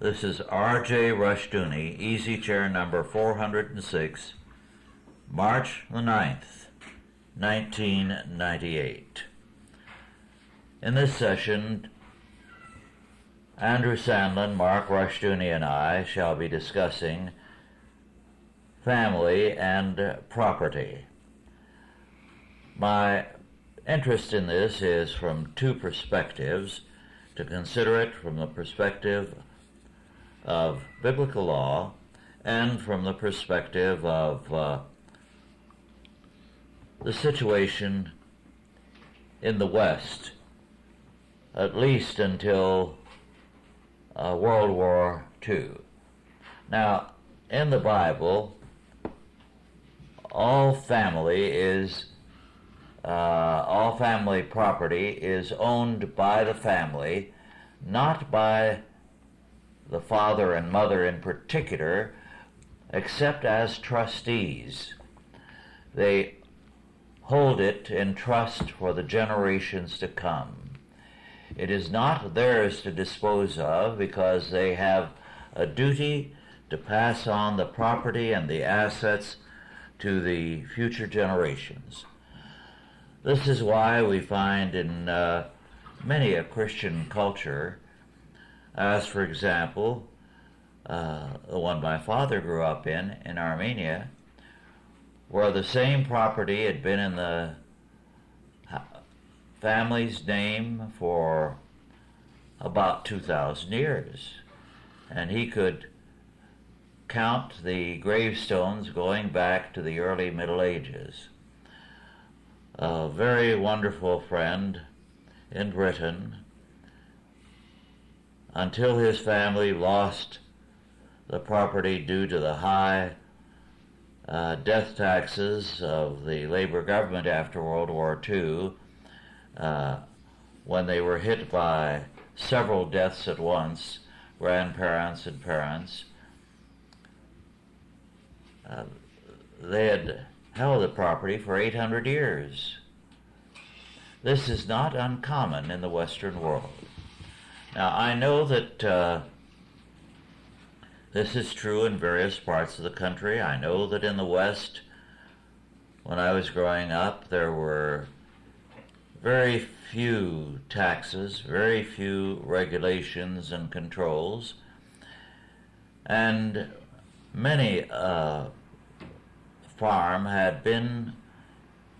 This is R.J. Rushdoony, easy chair number 406, March the 9th, 1998. In this session, Andrew Sandlin, Mark Rushdoony, and I shall be discussing family and property. My interest in this is from two perspectives to consider it from the perspective of biblical law and from the perspective of uh, the situation in the West, at least until uh, World War II. Now, in the Bible, all family is uh, all family property is owned by the family, not by the father and mother in particular, except as trustees. They hold it in trust for the generations to come. It is not theirs to dispose of because they have a duty to pass on the property and the assets to the future generations. This is why we find in uh, many a Christian culture as, for example, uh, the one my father grew up in, in Armenia, where the same property had been in the family's name for about 2,000 years. And he could count the gravestones going back to the early Middle Ages. A very wonderful friend in Britain until his family lost the property due to the high uh, death taxes of the labor government after World War II, uh, when they were hit by several deaths at once, grandparents and parents. Uh, they had held the property for 800 years. This is not uncommon in the Western world. Now, I know that uh, this is true in various parts of the country. I know that in the West, when I was growing up, there were very few taxes, very few regulations and controls, and many uh, farm had been,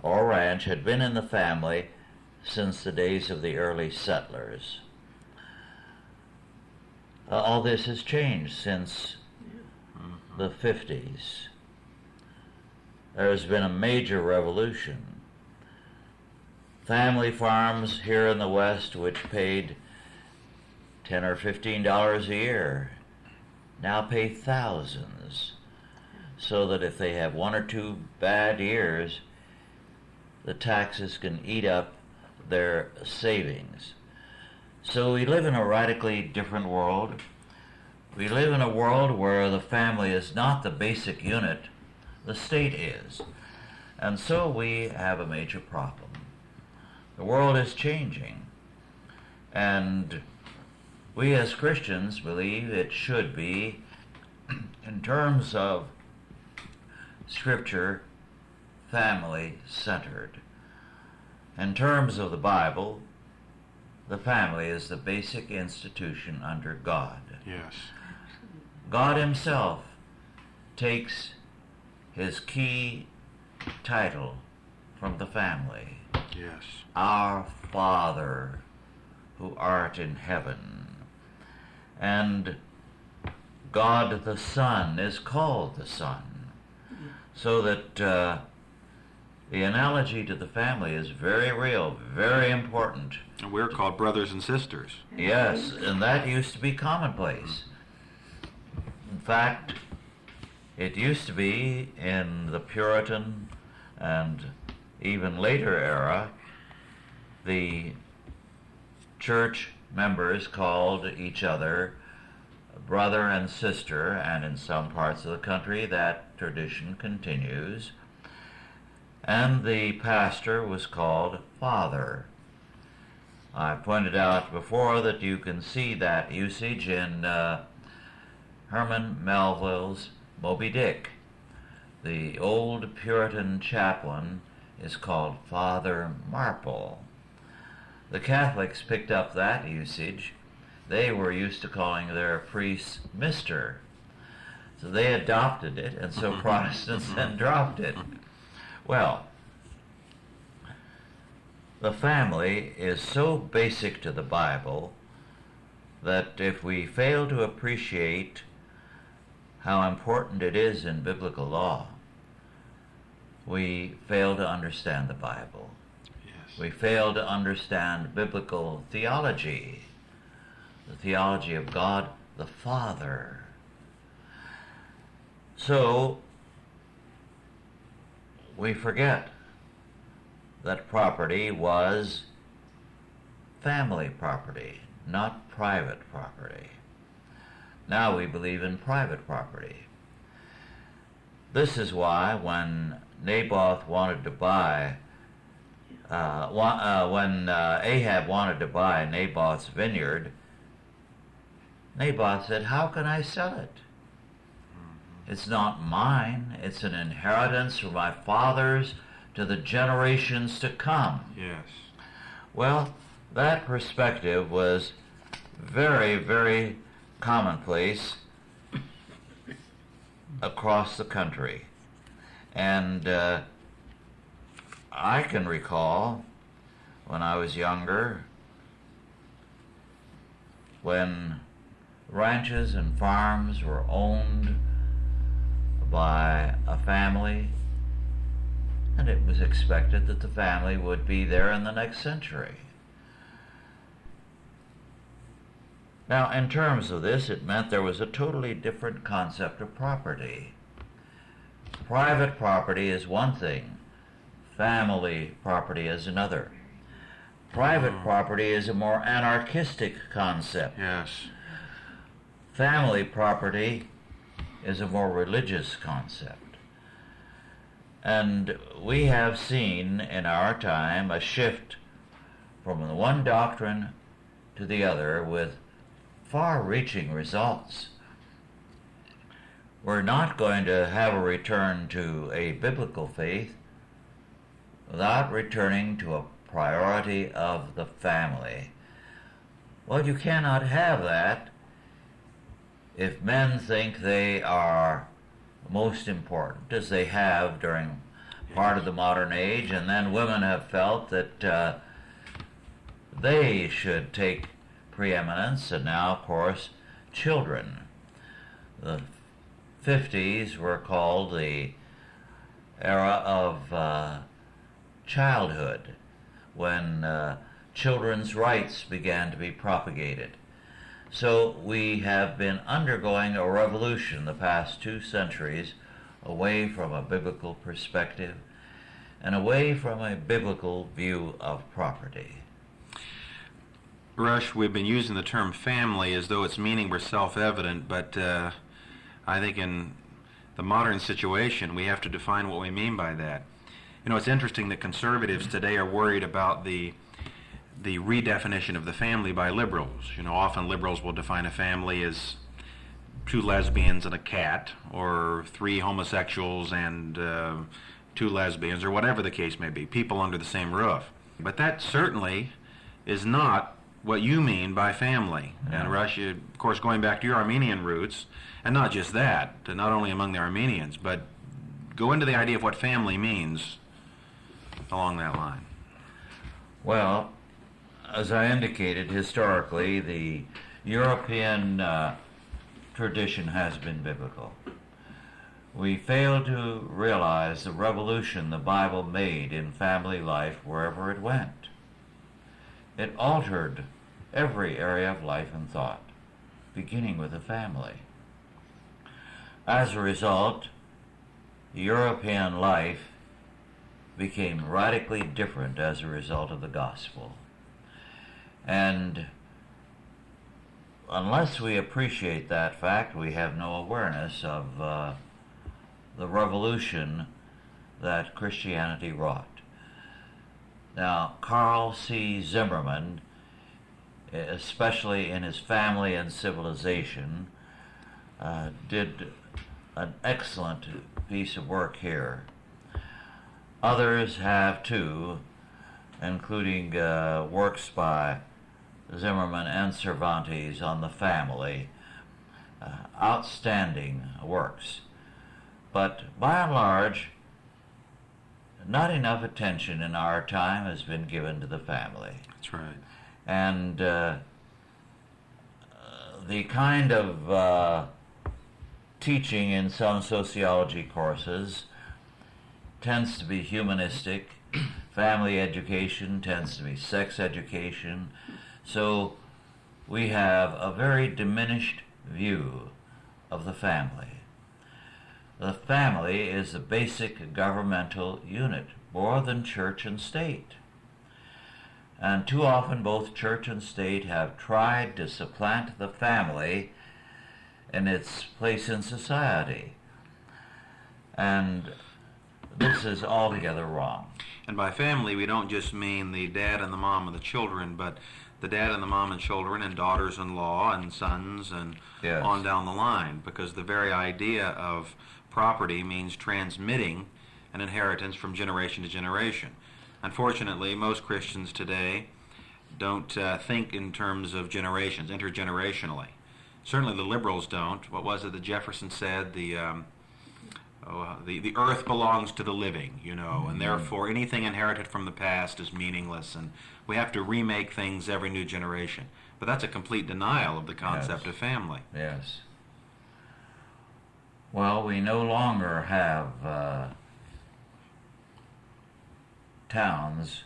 or ranch had been in the family since the days of the early settlers. Uh, all this has changed since the 50s. There has been a major revolution. Family farms here in the West, which paid 10 or 15 dollars a year, now pay thousands. So that if they have one or two bad years, the taxes can eat up their savings. So we live in a radically different world. We live in a world where the family is not the basic unit, the state is. And so we have a major problem. The world is changing. And we as Christians believe it should be, in terms of Scripture, family centered. In terms of the Bible, the family is the basic institution under God. Yes. God Himself takes His key title from the family. Yes. Our Father, who art in heaven. And God the Son is called the Son. So that uh, the analogy to the family is very real, very important. And we're called brothers and sisters. Yes, and that used to be commonplace. In fact, it used to be in the Puritan and even later era, the church members called each other brother and sister, and in some parts of the country that tradition continues. And the pastor was called father. I pointed out before that you can see that usage in uh, Herman Melville's Moby Dick. The old Puritan chaplain is called Father Mapple. The Catholics picked up that usage. They were used to calling their priests Mr. So they adopted it, and so Protestants then dropped it. Well, the family is so basic to the Bible that if we fail to appreciate how important it is in biblical law, we fail to understand the Bible. Yes. We fail to understand biblical theology, the theology of God the Father. So, we forget that property was family property, not private property. Now we believe in private property. This is why when Naboth wanted to buy, uh, uh, when uh, Ahab wanted to buy Naboth's vineyard, Naboth said, How can I sell it? It's not mine. It's an inheritance from my fathers to the generations to come. Yes. Well, that perspective was very, very commonplace across the country. And uh, I can recall when I was younger, when ranches and farms were owned by a family, and it was expected that the family would be there in the next century. Now, in terms of this, it meant there was a totally different concept of property. Private property is one thing, family property is another. Private Mm. property is a more anarchistic concept. Yes. Family property is a more religious concept. And we have seen in our time a shift from the one doctrine to the other with far reaching results. We're not going to have a return to a biblical faith without returning to a priority of the family. Well, you cannot have that if men think they are most important, as they have during part of the modern age, and then women have felt that uh, they should take preeminence, and now, of course, children. The 50s were called the era of uh, childhood, when uh, children's rights began to be propagated. So we have been undergoing a revolution the past two centuries away from a biblical perspective and away from a biblical view of property. Rush, we've been using the term family as though its meaning were self-evident, but uh, I think in the modern situation we have to define what we mean by that. You know, it's interesting that conservatives today are worried about the the redefinition of the family by liberals. You know, often liberals will define a family as two lesbians and a cat, or three homosexuals and uh, two lesbians, or whatever the case may be, people under the same roof. But that certainly is not what you mean by family. Yeah. And Russia, of course, going back to your Armenian roots, and not just that, not only among the Armenians, but go into the idea of what family means along that line. Well, as I indicated, historically, the European uh, tradition has been biblical. We fail to realize the revolution the Bible made in family life wherever it went. It altered every area of life and thought, beginning with the family. As a result, European life became radically different as a result of the gospel. And unless we appreciate that fact, we have no awareness of uh, the revolution that Christianity wrought. Now, Carle C. Zimmerman, especially in his family and civilization, uh, did an excellent piece of work here. Others have too, including uh, works by Zimmerman and Cervantes on the family. Uh, outstanding works. But by and large, not enough attention in our time has been given to the family. That's right. And uh, the kind of uh, teaching in some sociology courses tends to be humanistic. Family education tends to be sex education. So we have a very diminished view of the family. The family is the basic governmental unit, more than church and state. And too often both church and state have tried to supplant the family in its place in society. And this is altogether wrong. And by family, we don't just mean the dad and the mom and the children, but the dad and the mom and children and daughters-in-law and sons and Yes. on down the line because the very idea of property means transmitting an inheritance from generation to generation. Unfortunately, most Christians today don't uh, think in terms of generations, intergenerationally. Certainly the liberals don't. What was it that Jefferson said? The um, uh, the the earth belongs to the living, you know, and therefore anything inherited from the past is meaningless, and we have to remake things every new generation. But that's a complete denial of the concept Yes. of family. Yes. Well, we no longer have uh, towns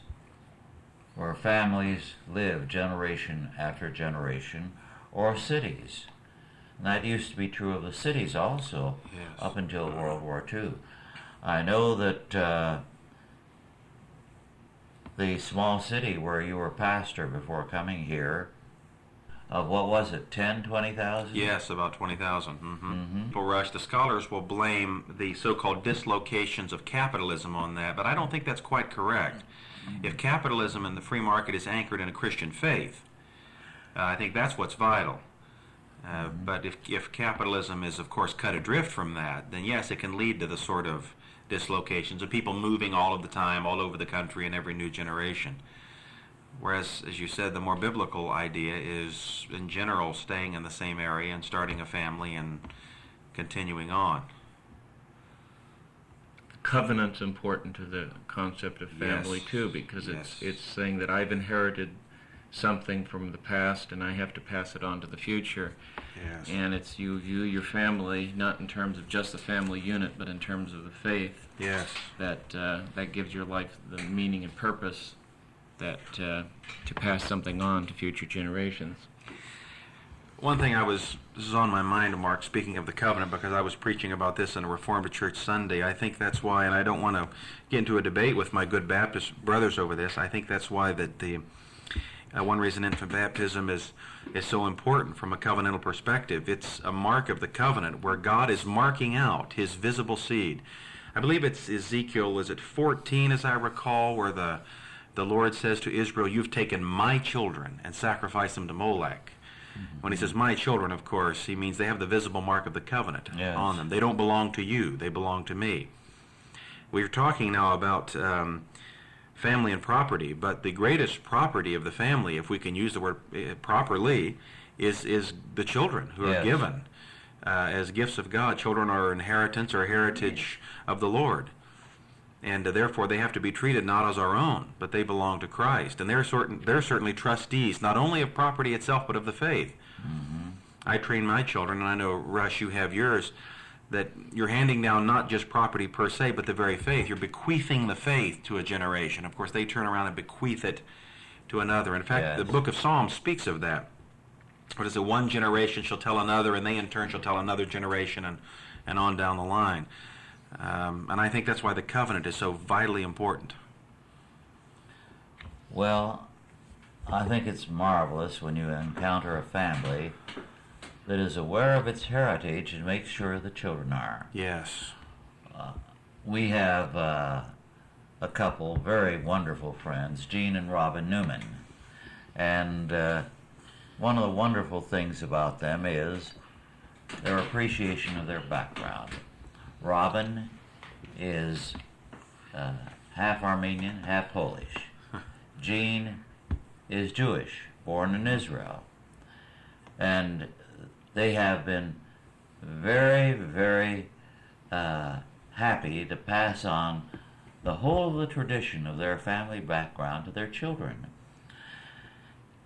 where families live generation after generation, or cities. And that used to be true of the cities also, Yes. up until World War II. I know that uh, the small city where you were pastor before coming here, of what was it, 10, 20,000? Yes, about 20,000. Mm-hmm. Mhm. Well, Rush, the scholars will blame the so-called dislocations of capitalism on that, but I don't think that's quite correct. If capitalism and the free market is anchored in a Christian faith, uh, I think that's what's vital. Uh, But if, if capitalism is, of course, cut adrift from that, then yes, it can lead to the sort of dislocations of people moving all of the time, all over the country, in every new generation. Whereas, as you said, the more biblical idea is, in general, staying in the same area and starting a family and continuing on. covenant's important to the concept of family Yes. too because it's it's saying that I've inherited something from the past and I have to pass it on to the future Yes. and it's you view your family not in terms of just the family unit but in terms of the faith yes. that uh, that gives your life the meaning and purpose that uh, to pass something on to future generations One thing I was, this is on my mind, Mark, speaking of the covenant, because I was preaching about this in a Reformed Church Sunday. I think that's why, and I don't want to get into a debate with my good Baptist brothers over this. I think that's why that the uh, one reason infant baptism is is so important from a covenantal perspective. It's a mark of the covenant where God is marking out His visible seed. I believe it's Ezekiel. Is it 14, as I recall, where the the Lord says to Israel, "You've taken my children and sacrificed them to Molech." When he says my children, of course, he means they have the visible mark of the covenant Yes. on them. They don't belong to you, they belong to me. We're talking now about um, family and property, but the greatest property of the family, if we can use the word uh, properly, is, is the children who are Yes. given uh, as gifts of God. Children are inheritance or heritage of the Lord. And uh, therefore, they have to be treated not as our own, but they belong to Christ. And they're, certain, they're certainly trustees, not only of property itself, but of the faith. I train my children, and I know, Rush, you have yours, that you're handing down not just property per se, but the very faith. You're bequeathing the faith to a generation. Of course, they turn around and bequeath it to another. In fact, Yes. the book of Psalms speaks of that. What is it? One generation shall tell another, and they in turn shall tell another generation, and, and on down the line. Um, and I think that's why the covenant is so vitally important. Well, I think it's marvelous when you encounter a family that is aware of its heritage and makes sure the children are. Yes. We have uh, a couple very wonderful friends, Gene and Robin Newman. And uh, one of the wonderful things about them is their appreciation of their background. Robin is uh, half Armenian, half Polish. Jean is Jewish, born in Israel. And they have been very, very uh, happy to pass on the whole of the tradition of their family background to their children.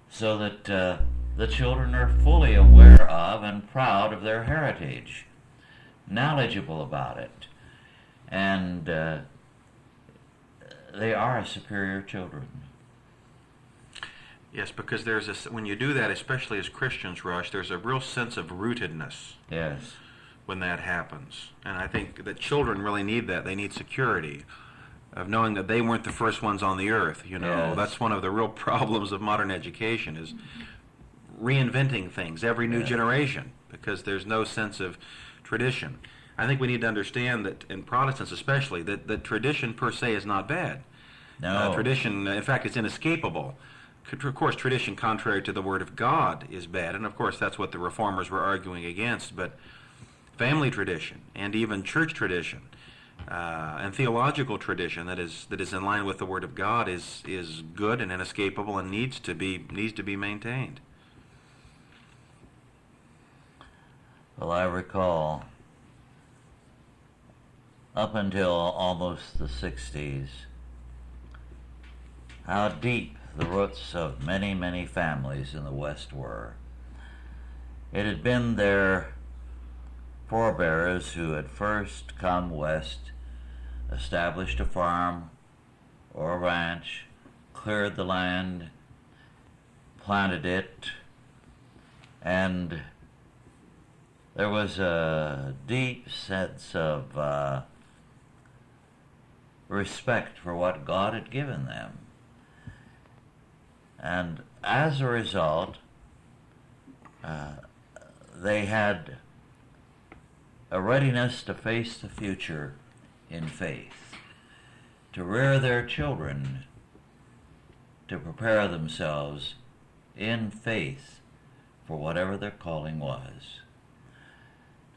So that uh, the children are fully aware of and proud of their heritage, knowledgeable about it, and uh, they are superior children. Yes, because there's a when you do that, especially as Christians, Rush, there's a real sense of rootedness. Yes. When that happens, and I think that children really need that. They need security of knowing that they weren't the first ones on the earth. You know, Yes. that's one of the real problems of modern education is reinventing things every new Yeah. generation because there's no sense of tradition. I think we need to understand that in Protestants especially that, that tradition per se is not bad. No. Uh, tradition, in fact, it's inescapable. Of course, tradition contrary to the Word of God is bad, and of course that's what the reformers were arguing against. But family tradition and even church tradition uh, and theological tradition that is that is in line with the Word of God is is good and inescapable and needs to be needs to be maintained. Well, I recall up until almost the 60s how deep the roots of many, many families in the West were. It had been their forebears who had first come west, established a farm or a ranch, cleared the land, planted it, and there was a deep sense of uh, respect for what God had given them. And as a result, uh, they had a readiness to face the future in faith, to rear their children, to prepare themselves in faith for whatever their calling was.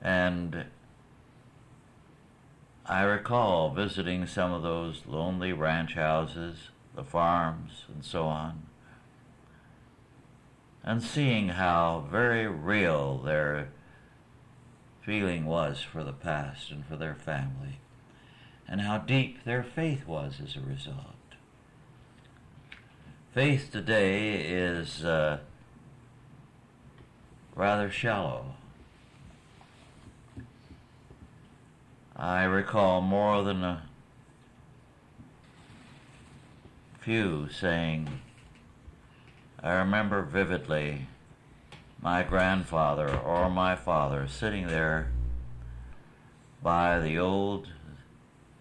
And I recall visiting some of those lonely ranch houses, the farms, and so on, and seeing how very real their feeling was for the past and for their family, and how deep their faith was as a result. Faith today is uh, rather shallow. I recall more than a few saying, I remember vividly my grandfather or my father sitting there by the old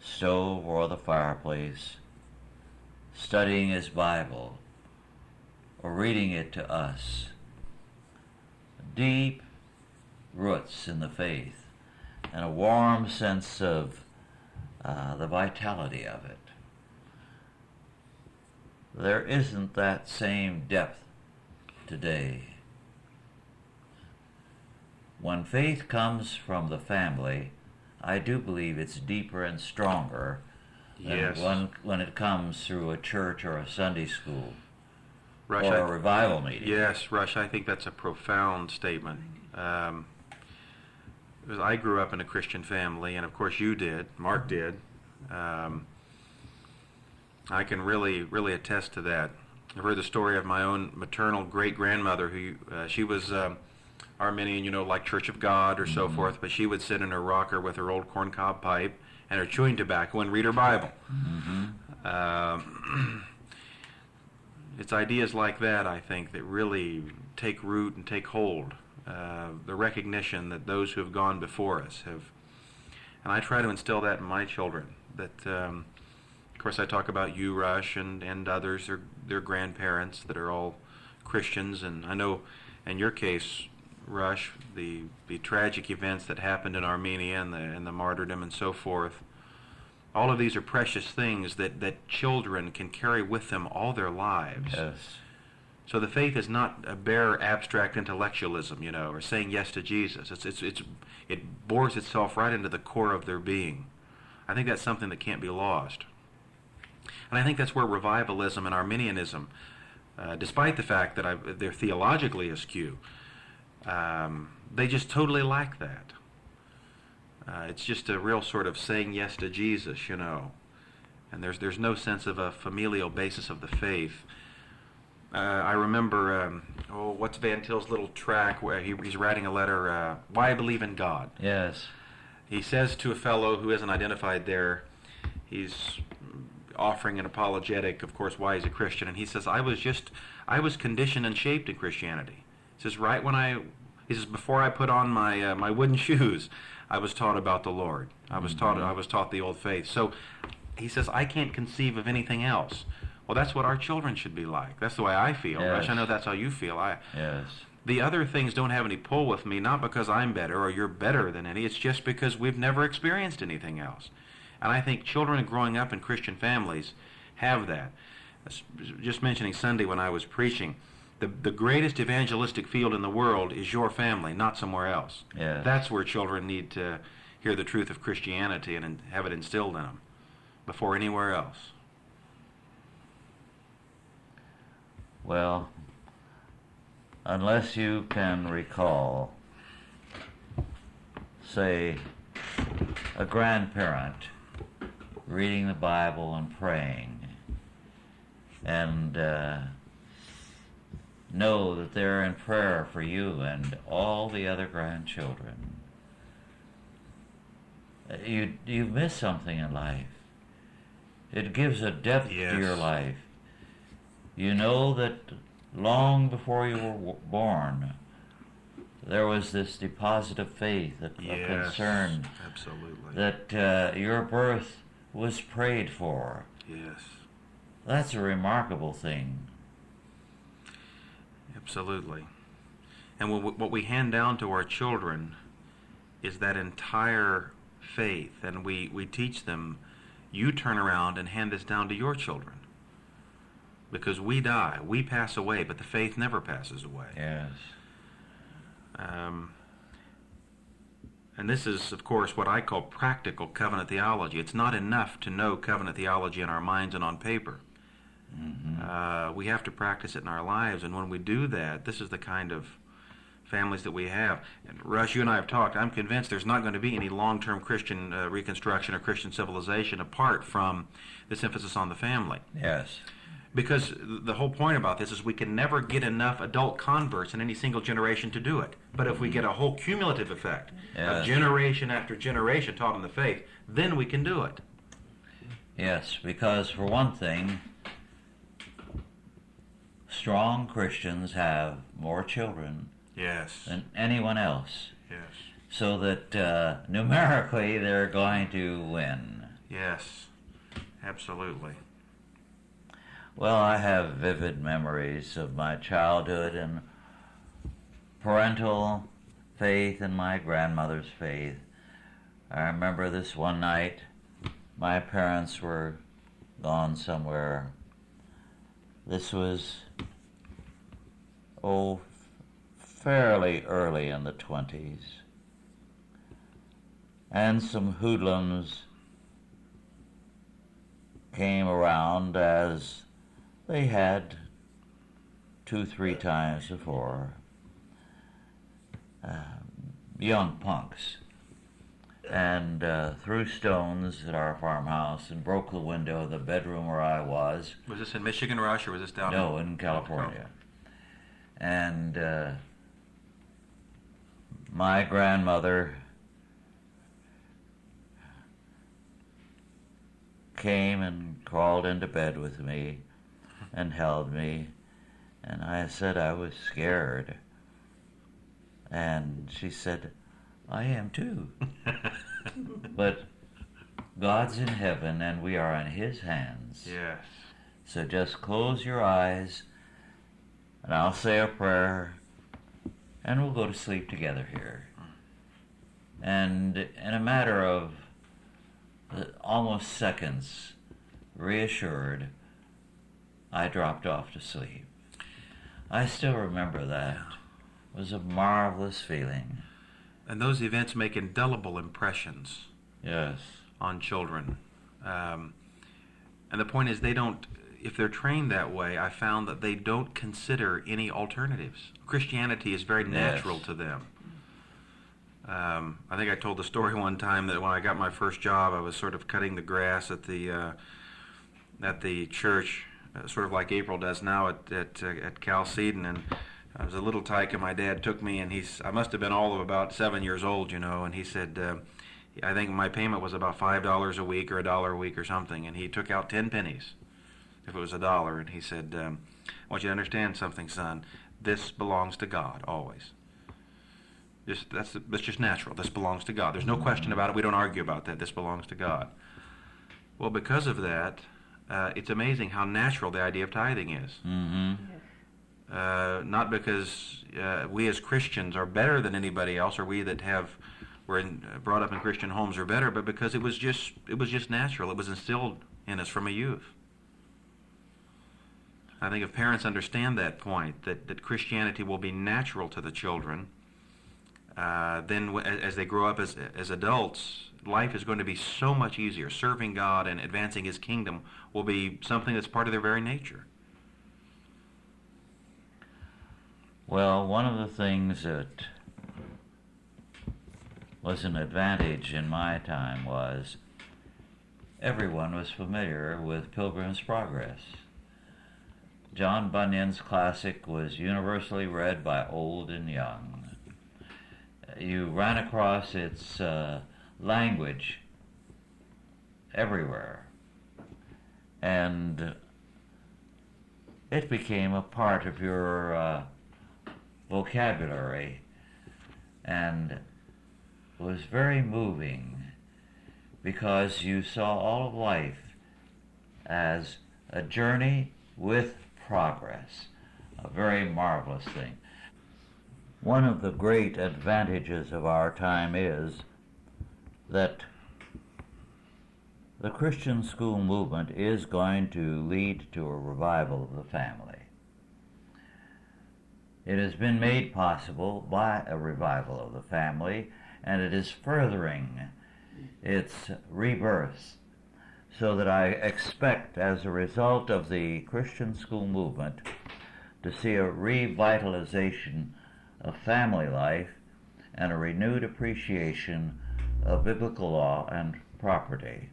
stove or the fireplace, studying his Bible or reading it to us. Deep roots in the faith and a warm sense of uh, the vitality of it. There isn't that same depth today. When faith comes from the family, I do believe it's deeper and stronger than Yes. when, when it comes through a church or a Sunday school Rush, or a revival meeting. Yes, Rush, I think that's a profound statement. Um, I grew up in a Christian family, and of course you did, Mark did. Um, I can really, really attest to that. I've heard the story of my own maternal great grandmother, who uh, she was um, Arminian, you know, like Church of God or so forth, but she would sit in her rocker with her old corncob pipe and her chewing tobacco and read her Bible. Um, it's ideas like that, I think, that really take root and take hold. Uh, the recognition that those who have gone before us have, and I try to instill that in my children. That, um, of course, I talk about you, Rush, and, and others, their, their grandparents that are all Christians, and I know in your case, Rush, the, the tragic events that happened in Armenia and the, and the martyrdom and so forth, all of these are precious things that, that children can carry with them all their lives. Yes. So the faith is not a bare abstract intellectualism, you know, or saying yes to Jesus. It's, it's, it's, it bores itself right into the core of their being. I think that's something that can't be lost. And I think that's where revivalism and Arminianism, uh, despite the fact that I, they're theologically askew, um, they just totally lack that. Uh, it's just a real sort of saying yes to Jesus, you know. And there's, there's no sense of a familial basis of the faith. Uh, I remember, um, oh, what's Van Til's little track where he, he's writing a letter, uh, Why I Believe in God. Yes. He says to a fellow who isn't identified there, he's offering an apologetic, of course, why he's a Christian, and he says, I was just, I was conditioned and shaped in Christianity. He says, right when I, he says, before I put on my, uh, my wooden shoes, I was taught about the Lord. I was taught, I was taught the old faith. So he says, I can't conceive of anything else. Well, that's what our children should be like. That's the way I feel. Yes. Rush, I know that's how you feel. I, Yes. the other things don't have any pull with me, not because I'm better or you're better than any. It's just because we've never experienced anything else. And I think children growing up in Christian families have that. Just mentioning Sunday when I was preaching, the, the greatest evangelistic field in the world is your family, not somewhere else. Yes. That's where children need to hear the truth of Christianity and, and have it instilled in them before anywhere else. Well, unless you can recall, say, a grandparent reading the Bible and praying, and uh, know that they're in prayer for you and all the other grandchildren, you you miss something in life. It gives a depth to your life. You know that long before you were w- born, there was this deposit of faith, a, a concern Absolutely. that uh, your birth was prayed for. yes. That's a remarkable thing. Absolutely. And what what we hand down to our children is that entire faith, and we, we teach them, you turn around and hand this down to your children. Because we die, we pass away, but the faith never passes away. Yes. Um, and this is, of course, what I call practical covenant theology. It's not enough to know covenant theology in our minds and on paper. Uh, we have to practice it in our lives, and when we do that, this is the kind of families that we have. And Rush, you and I have talked. I'm convinced there's not going to be any long-term Christian uh, reconstruction or Christian civilization apart from this emphasis on the family. Yes. Because the whole point about this is we can never get enough adult converts in any single generation to do it. But if we get a whole cumulative effect Yes. of generation after generation taught in the faith, then we can do it. Yes, because for one thing, strong Christians have more children Yes. than anyone else, Yes. so that uh, numerically they're going to win. Yes. Absolutely. Well, I have vivid memories of my childhood and parental faith and my grandmother's faith. I remember this one night, my parents were gone somewhere. This was, oh, fairly early in the 20s. And some hoodlums came around as they had two, three times before. Um, young punks. And uh, threw stones at our farmhouse and broke the window of the bedroom where I was. Was this in Michigan, Rush, or was this down? No, in California. And uh, my grandmother came and crawled into bed with me and held me. And I said I was scared. And she said, I am too. but God's in heaven and we are in His hands. Yes. So just close your eyes, and I'll say a prayer, and we'll go to sleep together here. And in a matter of uh, almost seconds, reassured, I dropped off to sleep. I still remember that. It was a marvelous feeling. And those events make indelible impressions Yes. on children. Um, and the point is, they don't, if they're trained that way, I found that they don't consider any alternatives. Christianity is very natural Yes. to them. Um, I think I told the story one time that when I got my first job, I was sort of cutting the grass at the uh, at the church, sort of like April does now at at, uh, at Chalcedon, and I was a little tyke, and my dad took me, and he's I must have been all of about seven years old, you know, and he said. Uh, I think my payment was about five dollars a week or a dollar a week or something, and he took out ten pennies if it was a dollar, and he said, um, "I want you to understand something, son. This belongs to God always. Just that's that's just natural. This belongs to God. There's no question about it. We don't argue about that. This belongs to God." Well, because of that, uh, it's amazing how natural the idea of tithing is. Mm-hmm. Uh, not because uh, we as Christians are better than anybody else, or we that have were in, uh, brought up in Christian homes are better, but because it was just it was just natural. It was instilled in us from a youth. I think if parents understand that point, that, that Christianity will be natural to the children, uh, then w- as, as they grow up as, as adults, life is going to be so much easier. Serving God and advancing His kingdom will be something that's part of their very nature. Well, one of the things that was an advantage in my time was everyone was familiar with Pilgrim's Progress. John Bunyan's classic was universally read by old and young. You ran across its uh, language everywhere, and it became a part of your uh, vocabulary and was very moving because you saw all of life as a journey with progress, a very marvelous thing. One of the great advantages of our time is that the Christian school movement is going to lead to a revival of the family. It has been made possible by a revival of the family, and it is furthering its rebirth. So that I expect, as a result of the Christian school movement, to see a revitalization of family life and a renewed appreciation of biblical law and property.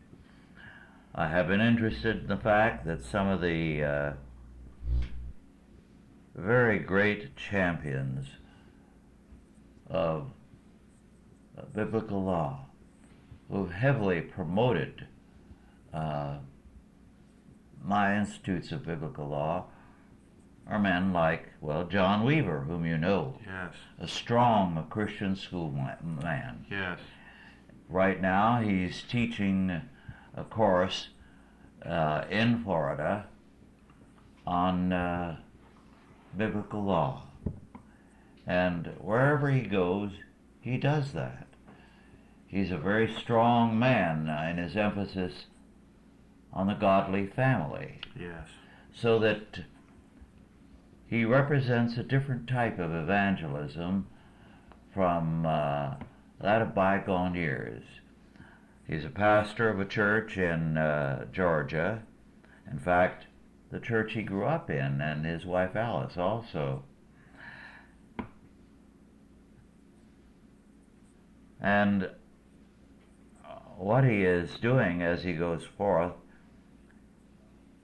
I have been interested in the fact that some of the uh, very great champions of uh, biblical law who heavily promoted uh, my institutes of biblical law are men like, well, John Weaver, whom you know, Yes, a strong Christian school ma- man. yes. Right now, he's teaching a course uh, in Florida on uh, biblical law. And wherever he goes, he does that. He's a very strong man in his emphasis on the godly family, Yes. so that he represents a different type of evangelism from uh, that of bygone years. He's a pastor of a church in uh, Georgia. In fact, the church he grew up in, and his wife Alice also. And what he is doing as he goes forth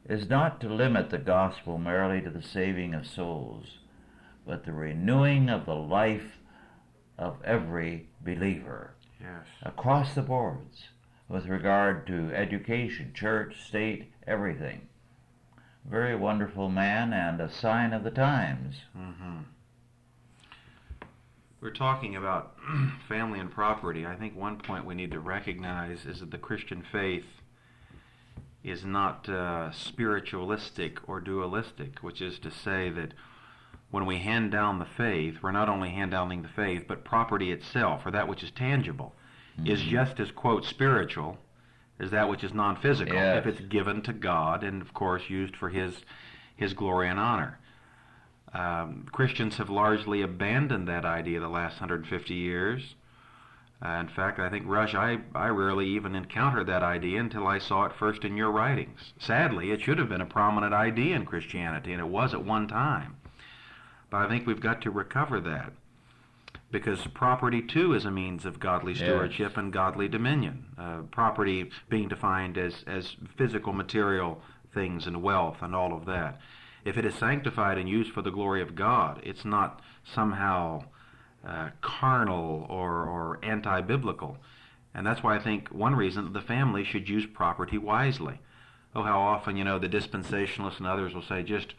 is not to limit the gospel merely to the saving of souls, but the renewing of the life of every believer Yes. across the boards with regard to education, church, state, everything. Very wonderful man and a sign of the times. hmm We're talking about family and property. I think one point we need to recognize is that the Christian faith is not uh, spiritualistic or dualistic, which is to say that when we hand down the faith, we're not only hand downing the faith, but property itself, or that which is tangible, is just as, quote, spiritual as that which is non physical, Yes. if it's given to God and, of course, used for His, his glory and honor. Um, Christians have largely abandoned that idea the last 150 years. Uh, in fact, I think, Rush, I, I rarely even encountered that idea until I saw it first in your writings. Sadly, it should have been a prominent idea in Christianity, and it was at one time. But I think we've got to recover that. Because property, too, is a means of godly stewardship Yes. and godly dominion. Uh, property being defined as, as physical, material things and wealth and all of that. If it is sanctified and used for the glory of God, it's not somehow uh, carnal or, or anti biblical. And that's why I think one reason the family should use property wisely. Oh, how often, you know, the dispensationalists and others will say, just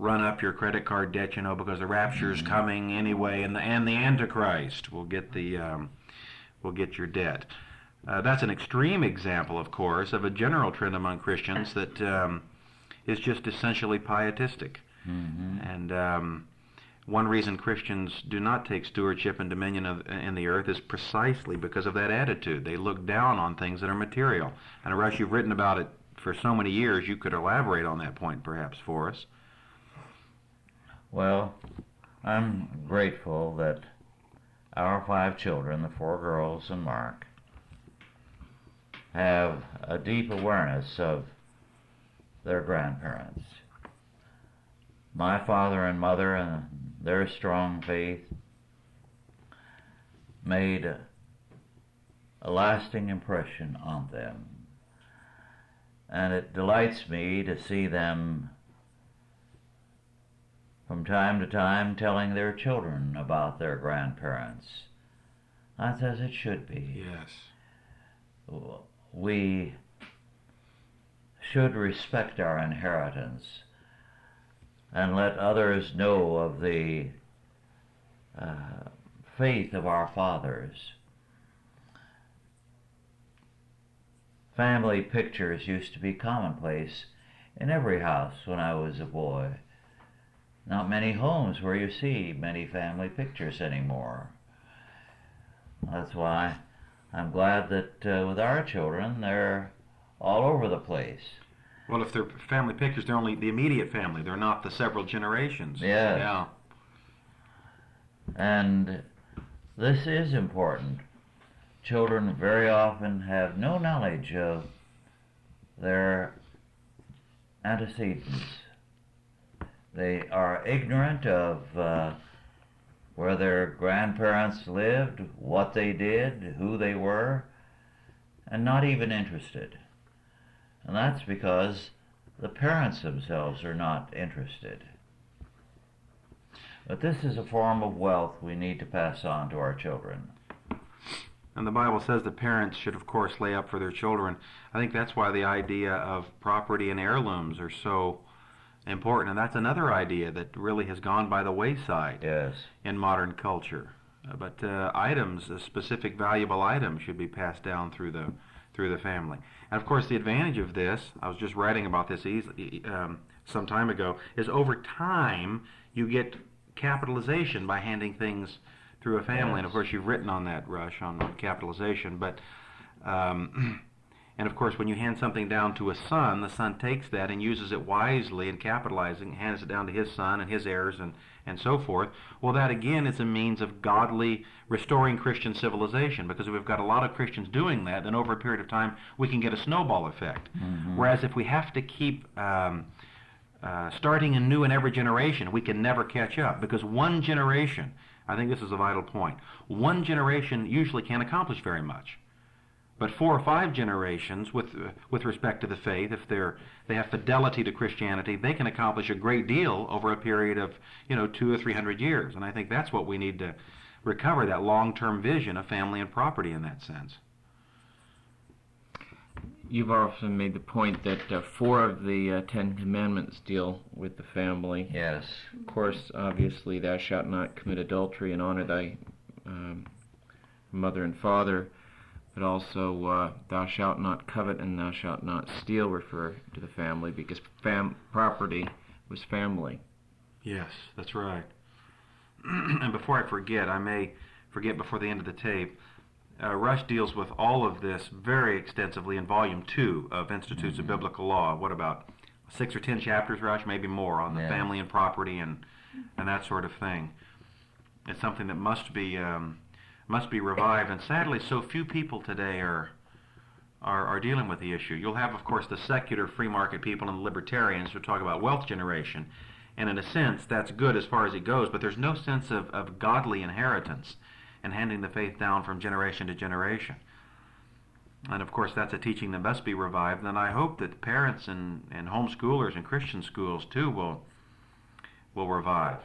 run up your credit card debt, you know, because the rapture is coming anyway, and the, and the Antichrist will get the um, will get your debt. Uh, that's an extreme example, of course, of a general trend among Christians that um, is just essentially pietistic. And um, one reason Christians do not take stewardship and dominion of, in the earth is precisely because of that attitude. They look down on things that are material. And Rush, you've written about it for so many years. You could elaborate on that point, perhaps, for us. Well, I'm grateful that our five children, the four girls and Mark, have a deep awareness of their grandparents. My father and mother and their strong faith made a, lasting impression on them. And it delights me to see them from time to time telling their children about their grandparents. That's as it should be. Yes. We should respect our inheritance and let others know of the uh, faith of our fathers. Family pictures used to be commonplace in every house when I was a boy. Not many homes where you see many family pictures anymore. That's why I'm glad that uh, with our children, they're all over the place. Well, if they're family pictures, they're only the immediate family. They're not the several generations. Yes. Yeah. And this is important. Children very often have no knowledge of their antecedents. They are ignorant of uh, where their grandparents lived, what they did, who they were, and not even interested. And that's because the parents themselves are not interested. But this is a form of wealth we need to pass on to our children. And the Bible says that parents should, of course, lay up for their children. I think that's why the idea of property and heirlooms are so important. And that's another idea that really has gone by the wayside Yes. in modern culture. Uh, but uh, items, uh, specific valuable items, should be passed down through the through the family. And of course, the advantage of this, I was just writing about this easily, um, some time ago, is over time you get capitalization by handing things through a family. And of course, you've written on that, Rush, on, on capitalization. But um, and of course, when you hand something down to a son, the son takes that and uses it wisely and capitalizing, hands it down to his son and his heirs and, and so forth. Well, that again is a means of godly restoring Christian civilization because if we've got a lot of Christians doing that, then over a period of time we can get a snowball effect. Whereas if we have to keep um, uh, starting anew in every generation, we can never catch up because one generation, I think this is a vital point, one generation usually can't accomplish very much. But four or five generations, with uh, with respect to the faith, if they're they have fidelity to Christianity, they can accomplish a great deal over a period of you know two or three hundred years. And I think that's what we need to recover that long-term vision of family and property in that sense. You've often made the point that uh, four of the uh, Ten Commandments deal with the family. Yes. Of course, obviously, thou shalt not commit adultery and honor thy um, mother and father, also uh, thou shalt not covet and thou shalt not steal refer to the family because fam- property was family. Yes, that's right. and before I forget, I may forget before the end of the tape. Uh, Rush deals with all of this very extensively in Volume Two of Institutes of Biblical Law. What about six or ten chapters, Rush? Maybe more on the Yeah. family and property and and that sort of thing. It's something that must be um, must be revived, and sadly, so few people today are, are are dealing with the issue. You'll have, of course, the secular free market people and the libertarians who talk about wealth generation, and in a sense, that's good as far as it goes. But there's no sense of, of godly inheritance and handing the faith down from generation to generation. And of course, that's a teaching that must be revived. And I hope that parents and, and homeschoolers and Christian schools too will will revive,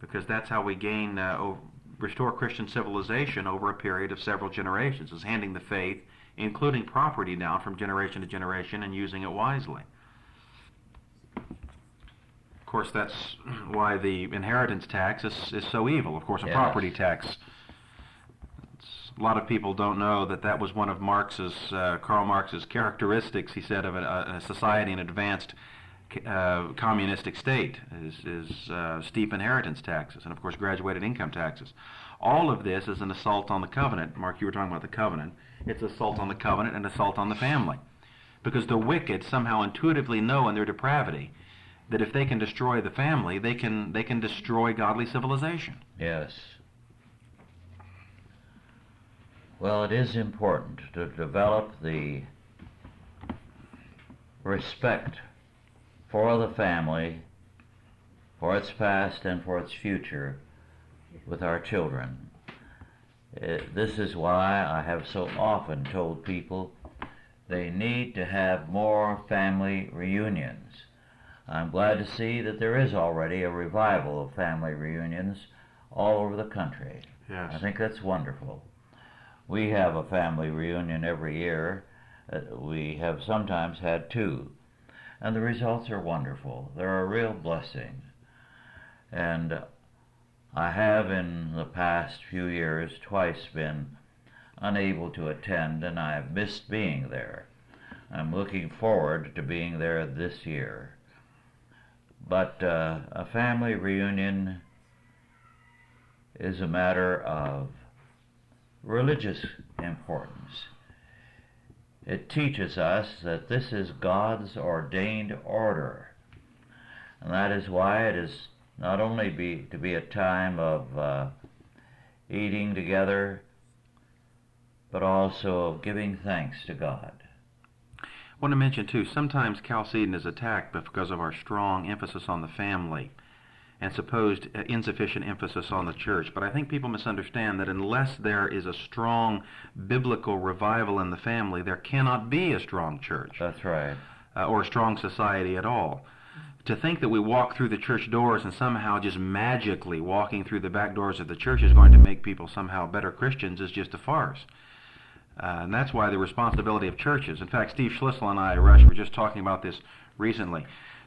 because that's how we gain uh, restore Christian civilization over a period of several generations. Is handing the faith, including property, down from generation to generation and using it wisely. Of course, that's why the inheritance tax is, is so evil. Of course, a Yes. property tax a lot of people don't know that that was one of Marx's, uh, Karl Marx's characteristics. He said of a, a society in advanced uh, communistic state is, uh, steep inheritance taxes and, of course, graduated income taxes. All of this is an assault on the covenant. Mark, you were talking about the covenant. It's assault on the covenant and assault on the family, because the wicked somehow intuitively know in their depravity that if they can destroy the family, they can they can destroy godly civilization. Yes. Well, it is important to develop the respect for the family, for its past and for its future with our children. Uh, this is why I have so often told people they need to have more family reunions. I'm glad to see that there is already a revival of family reunions all over the country. Yes. I think that's wonderful. We have a family reunion every year. Uh, we have sometimes had two, and the results are wonderful. They're a real blessing. And I have in the past few years twice been unable to attend, and I've missed being there. I'm looking forward to being there this year. But uh, a family reunion is a matter of religious importance. It teaches us that this is God's ordained order. And that is why it is not only be, to be a time of uh, eating together, but also of giving thanks to God. I want to mention too, sometimes Chalcedon is attacked because of our strong emphasis on the family and supposed uh, insufficient emphasis on the church. But I think people misunderstand that unless there is a strong biblical revival in the family, there cannot be a strong church That's right. uh, or a strong society at all. To think that we walk through the church doors and somehow just magically walking through the back doors of the church is going to make people somehow better Christians is just a farce. Uh, and that's why the responsibility of churches. In fact, Steve Schlissel and I, Rush, were just talking about this recently.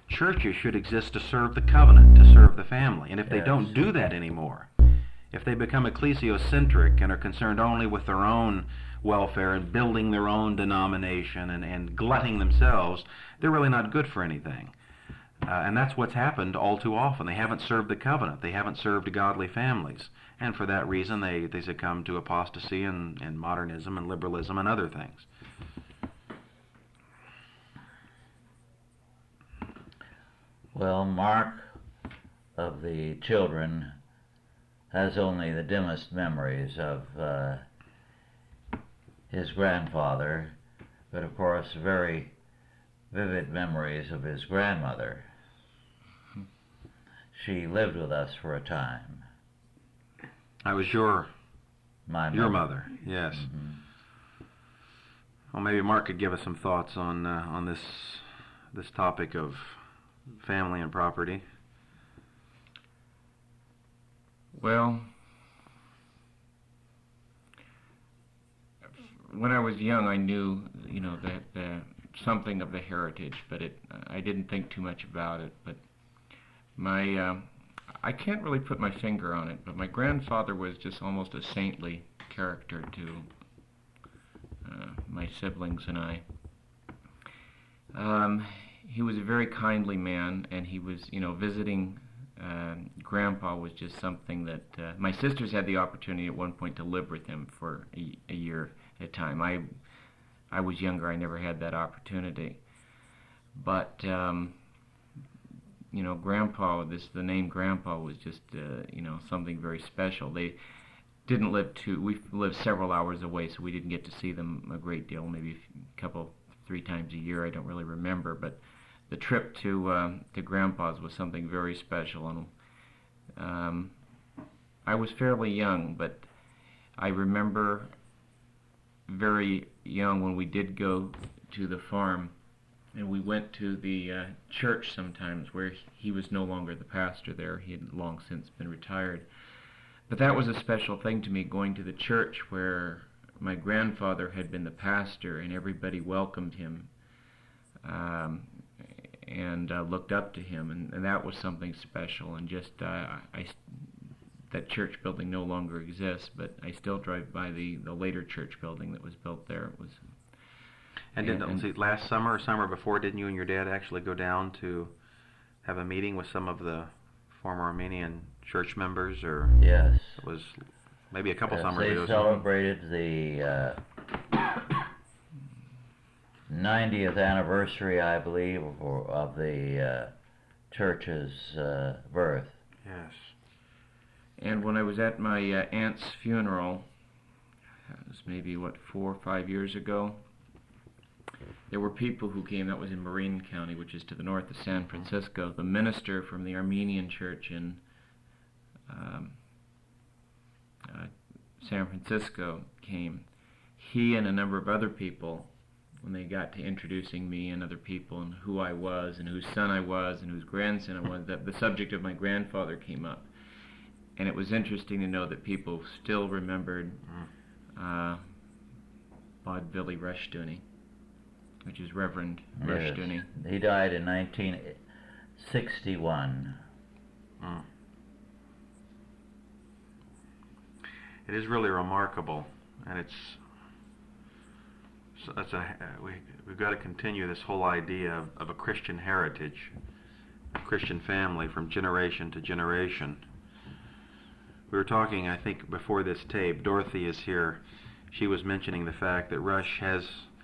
Churches should exist to serve the covenant, to serve the family. And if they Yes. don't do that anymore, if they become ecclesiocentric and are concerned only with their own welfare and building their own denomination and, and glutting themselves, they're really not good for anything. Uh, and that's what's happened all too often. They haven't served the covenant. They haven't served godly families. And for that reason, they, they succumb to apostasy and, and modernism and liberalism and other things. Well, Mark of the children has only the dimmest memories of uh, his grandfather, but of course, very vivid memories of his grandmother. She lived with us for a time. I was your My your mother, yes. Mhm. Well, maybe Mark could give us some thoughts on uh, on this this topic of family and property. Well, when I was young, I knew, you know, that uh, something of the heritage, but it I didn't think too much about it. But my um, I can't really put my finger on it, but my grandfather was just almost a saintly character to uh, my siblings and I. Um, he was a very kindly man, and he was, you know, visiting uh, Grandpa was just something that uh, my sisters had the opportunity at one point to live with him for a, a year at a time. I I was younger; I never had that opportunity. But um, you know, Grandpa. This the name Grandpa was just uh, you know something very special. They didn't live too. We lived several hours away, so we didn't get to see them a great deal. Maybe a couple, three times a year. I don't really remember, but the trip to uh, to Grandpa's was something very special, and um, I was fairly young, but I remember very young when we did go to the farm and we went to the uh, church sometimes where he was no longer the pastor there. He had long since been retired. But that was a special thing to me, going to the church where my grandfather had been the pastor and everybody welcomed him um, and uh, looked up to him. And, and, that was something special. And just, uh, I, that church building no longer exists, but I still drive by the, the later church building that was built there. It was and did and, see, last summer or summer before, didn't you and your dad actually go down to have a meeting with some of the former Armenian church members? Or yes, it was maybe a couple yes, summers they ago. They celebrated the uh, 90th anniversary, I believe, of the uh, church's uh, birth. Yes. And when I was at my uh, aunt's funeral, it was maybe what four or five years ago there were people who came, that was in Marin County, which is to the north of San Francisco. The minister from the Armenian church in um, uh, San Francisco came. He and a number of other people, when they got to introducing me and other people and who I was and whose son I was and whose grandson I was, that the subject of my grandfather came up. And it was interesting to know that people still remembered uh, Badveli Rushdoony which is Reverend Rushdoony. Yes. He died in 1961. Mm. It is really remarkable, and it's so that's a we we've got to continue this whole idea of, of a Christian heritage, a Christian family from generation to generation. We were talking, I think, before this tape. Dorothy is here. She was mentioning the fact that Rush has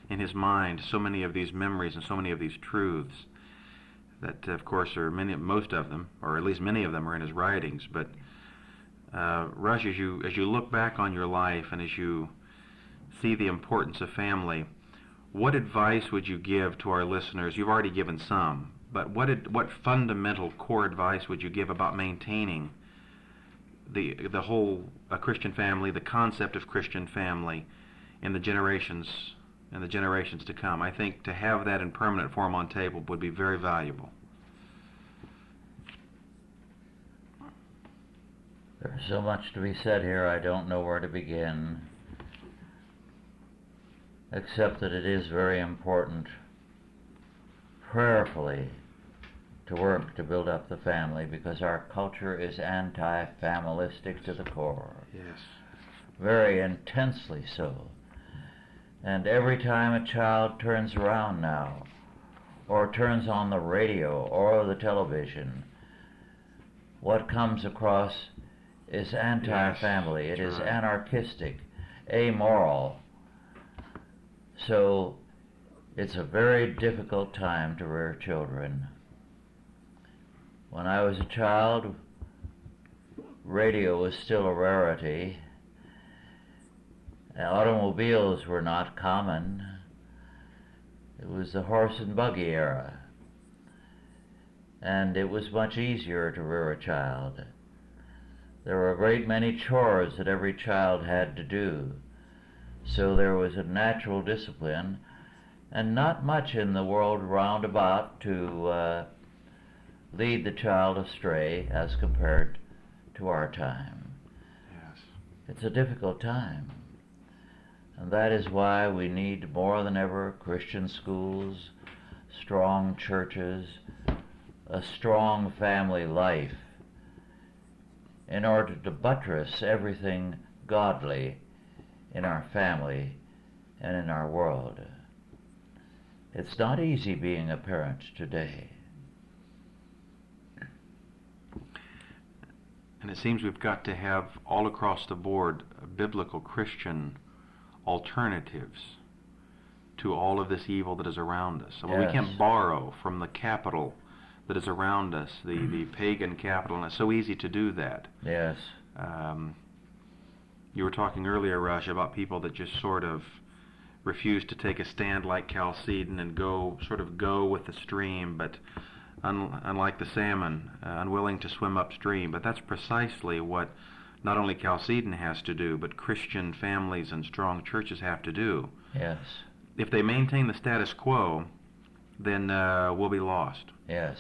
in his mind so many of these memories and so many of these truths that, of course, are many, most of them, or at least many of them, are in his writings. But uh, Rush, as you as you look back on your life and as you see the importance of family, what advice would you give to our listeners? You've already given some, but what what fundamental core advice would you give about maintaining the the whole Christian family, the concept of Christian family, in the generations and the generations to come. I think to have that in permanent form on table would be very valuable. There's so much to be said here, I don't know where to begin, except that it is very important prayerfully to work to build up the family because our culture is anti familistic to the core. Yes. Very intensely so. And every time a child turns around now, or turns on the radio or the television, what comes across is anti family, yes, it is anarchistic, amoral. So it's a very difficult time to rear children. When I was a child, radio was still a rarity Automobiles were not common. It was the horse and buggy era. And it was much easier to rear a child. There were a great many chores that every child had to do. So there was a natural discipline and not much in the world round about to uh, lead the child astray as compared to our time. Yes. It's a difficult time. And that is why we need more than ever Christian schools, strong churches, a strong family life in order to buttress everything godly in our family and in our world. It's not easy being a parent today. And it seems we've got to have all across the board biblical Christian alternatives to all of this evil that is around us. Well, yes. we can't borrow from the capital that is around us, the, the pagan capital, and it's so easy to do that. Yes. Um, you were talking earlier, Rush, about people that just sort of refuse to take a stand like Chalcedon and go sort of go with the stream, but un- unlike the salmon, uh, unwilling to swim upstream. But that's precisely what not only Chalcedon has to do, but Christian families and strong churches have to do. Yes. If they maintain the status quo, then uh, we'll be lost. Yes.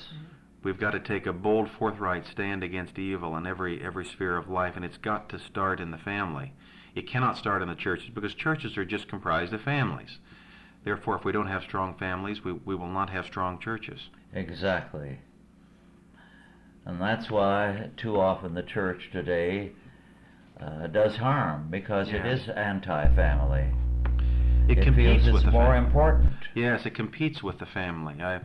We've got to take a bold, forthright stand against evil in every every sphere of life, and it's got to start in the family. It cannot start in the churches because churches are just comprised of families. Therefore, if we don't have strong families, we, we will not have strong churches. Exactly. And that's why too often the church today uh, does harm because it Yeah. is anti-family. It, It, competes feels with it's the more fam- important. Yes, it competes with the family. I,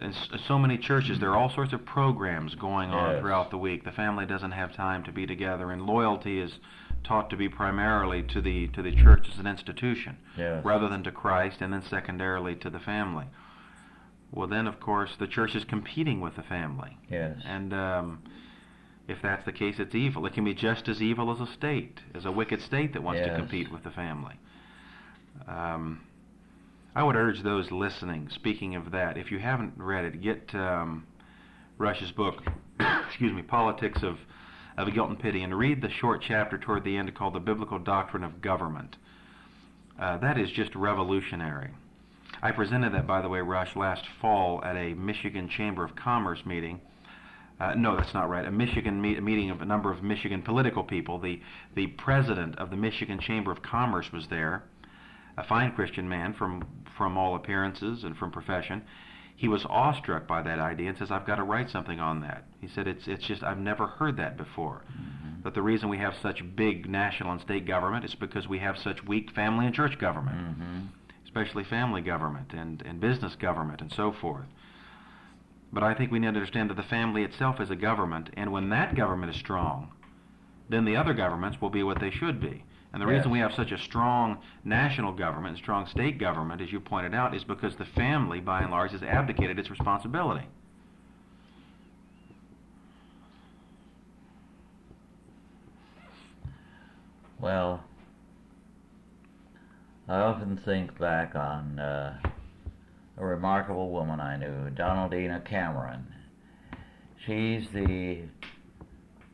in so many churches, there are all sorts of programs going on Yes. throughout the week. The family doesn't have time to be together, and loyalty is taught to be primarily to the to the church as an institution, Yes. rather than to Christ, and then secondarily to the family. Well, then, of course, the church is competing with the family, Yes. and um, if that's the case, it's evil. It can be just as evil as a state, as a wicked state that wants to compete with the family. Um, I would urge those listening, speaking of that, if you haven't read it, get um, Rush's book, excuse me, Politics of, of Guilt and Pity, and read the short chapter toward the end called The Biblical Doctrine of Government. Uh, that is just revolutionary. I presented that, by the way, Rush, last fall at a Michigan Chamber of Commerce meeting. Uh, no, that's not right. A Michigan a meeting of a number of Michigan political people. The the president of the Michigan Chamber of Commerce was there, a fine Christian man from from all appearances and from profession. He was awestruck by that idea and says, "I've got to write something on that." He said, "It's it's just I've never heard that before." But the reason we have such big national and state government is because we have such weak family and church government hmm especially family government and, and business government and so forth. But I think we need to understand that the family itself is a government, and when that government is strong, then the other governments will be what they should be. And the reason we have such a strong national government and strong state government, as you pointed out, is because the family, by and large, has abdicated its responsibility. Well, I often think back on uh, a remarkable woman I knew, Donaldina Cameron. She's the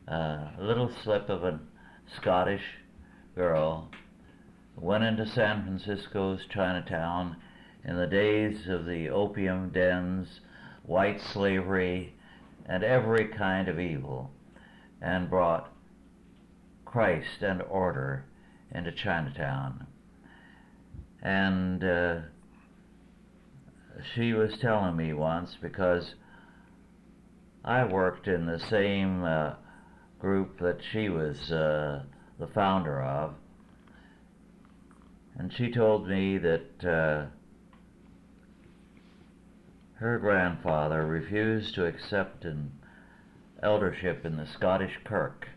uh, little slip of a Scottish girl went into San Francisco's Chinatown in the days of the opium dens, white slavery, and every kind of evil, and brought Christ and order into Chinatown. And uh, she was telling me once because I worked in the same uh, group that she was uh, the founder of, and she told me that uh, her grandfather refused to accept an eldership in the Scottish Kirk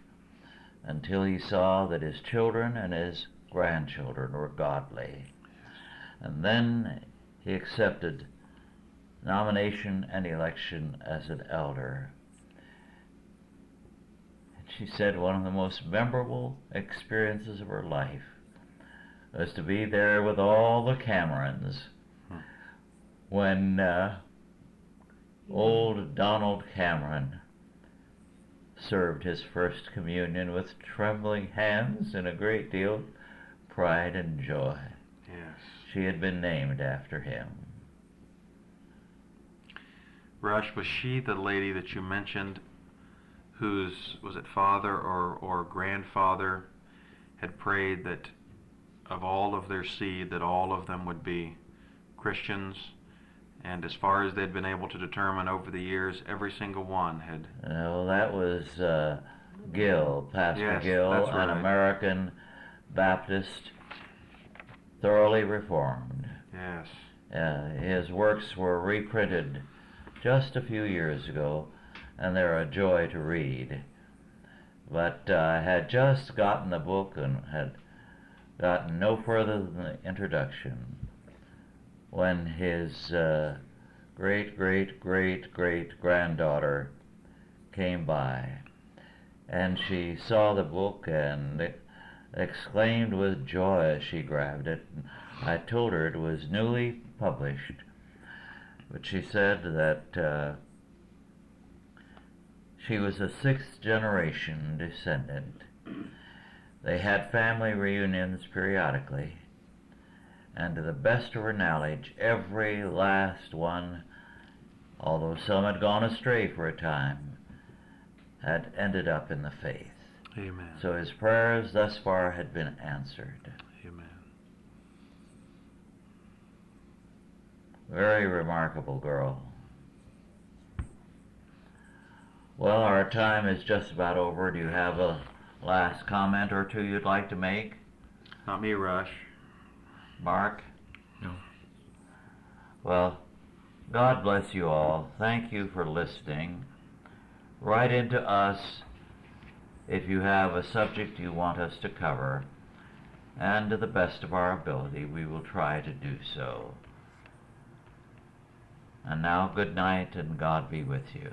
until he saw that his children and his grandchildren were godly. And then he accepted nomination and election as an elder. She said one of the most memorable experiences of her life was to be there with all the Camerons when uh, old Donald Cameron served his first communion with trembling hands and a great deal of pride and joy. Yes. She had been named after him. Rush, was she the lady that you mentioned whose, was it father or, or grandfather had prayed that of all of their seed, that all of them would be Christians? And as far as they'd been able to determine over the years, every single one had. Well, that was uh, Gill, Pastor Yes, Gill, that's an. American Baptist, thoroughly reformed. Yes. Uh, his works were reprinted just a few years ago, and they're a joy to read. But uh, I had just gotten the book and had gotten no further than the introduction when his uh, great great great great granddaughter came by, and she saw the book and exclaimed with joy as she grabbed it. I told her it was newly published, but she said that uh, she was a sixth generation descendant. They had family reunions periodically, and to the best of her knowledge, every last one, although some had gone astray for a time, had ended up in the faith. Amen. So his prayers thus far had been answered. Amen. Very remarkable girl. Well, our time is just about over. Do you have a last comment or two you'd like to make? Not me, Rush. Mark? No. Well, God bless you all. Thank you for listening. Write into us if you have a subject you want us to cover, and to the best of our ability, we will try to do so. And now, good night, and God be with you.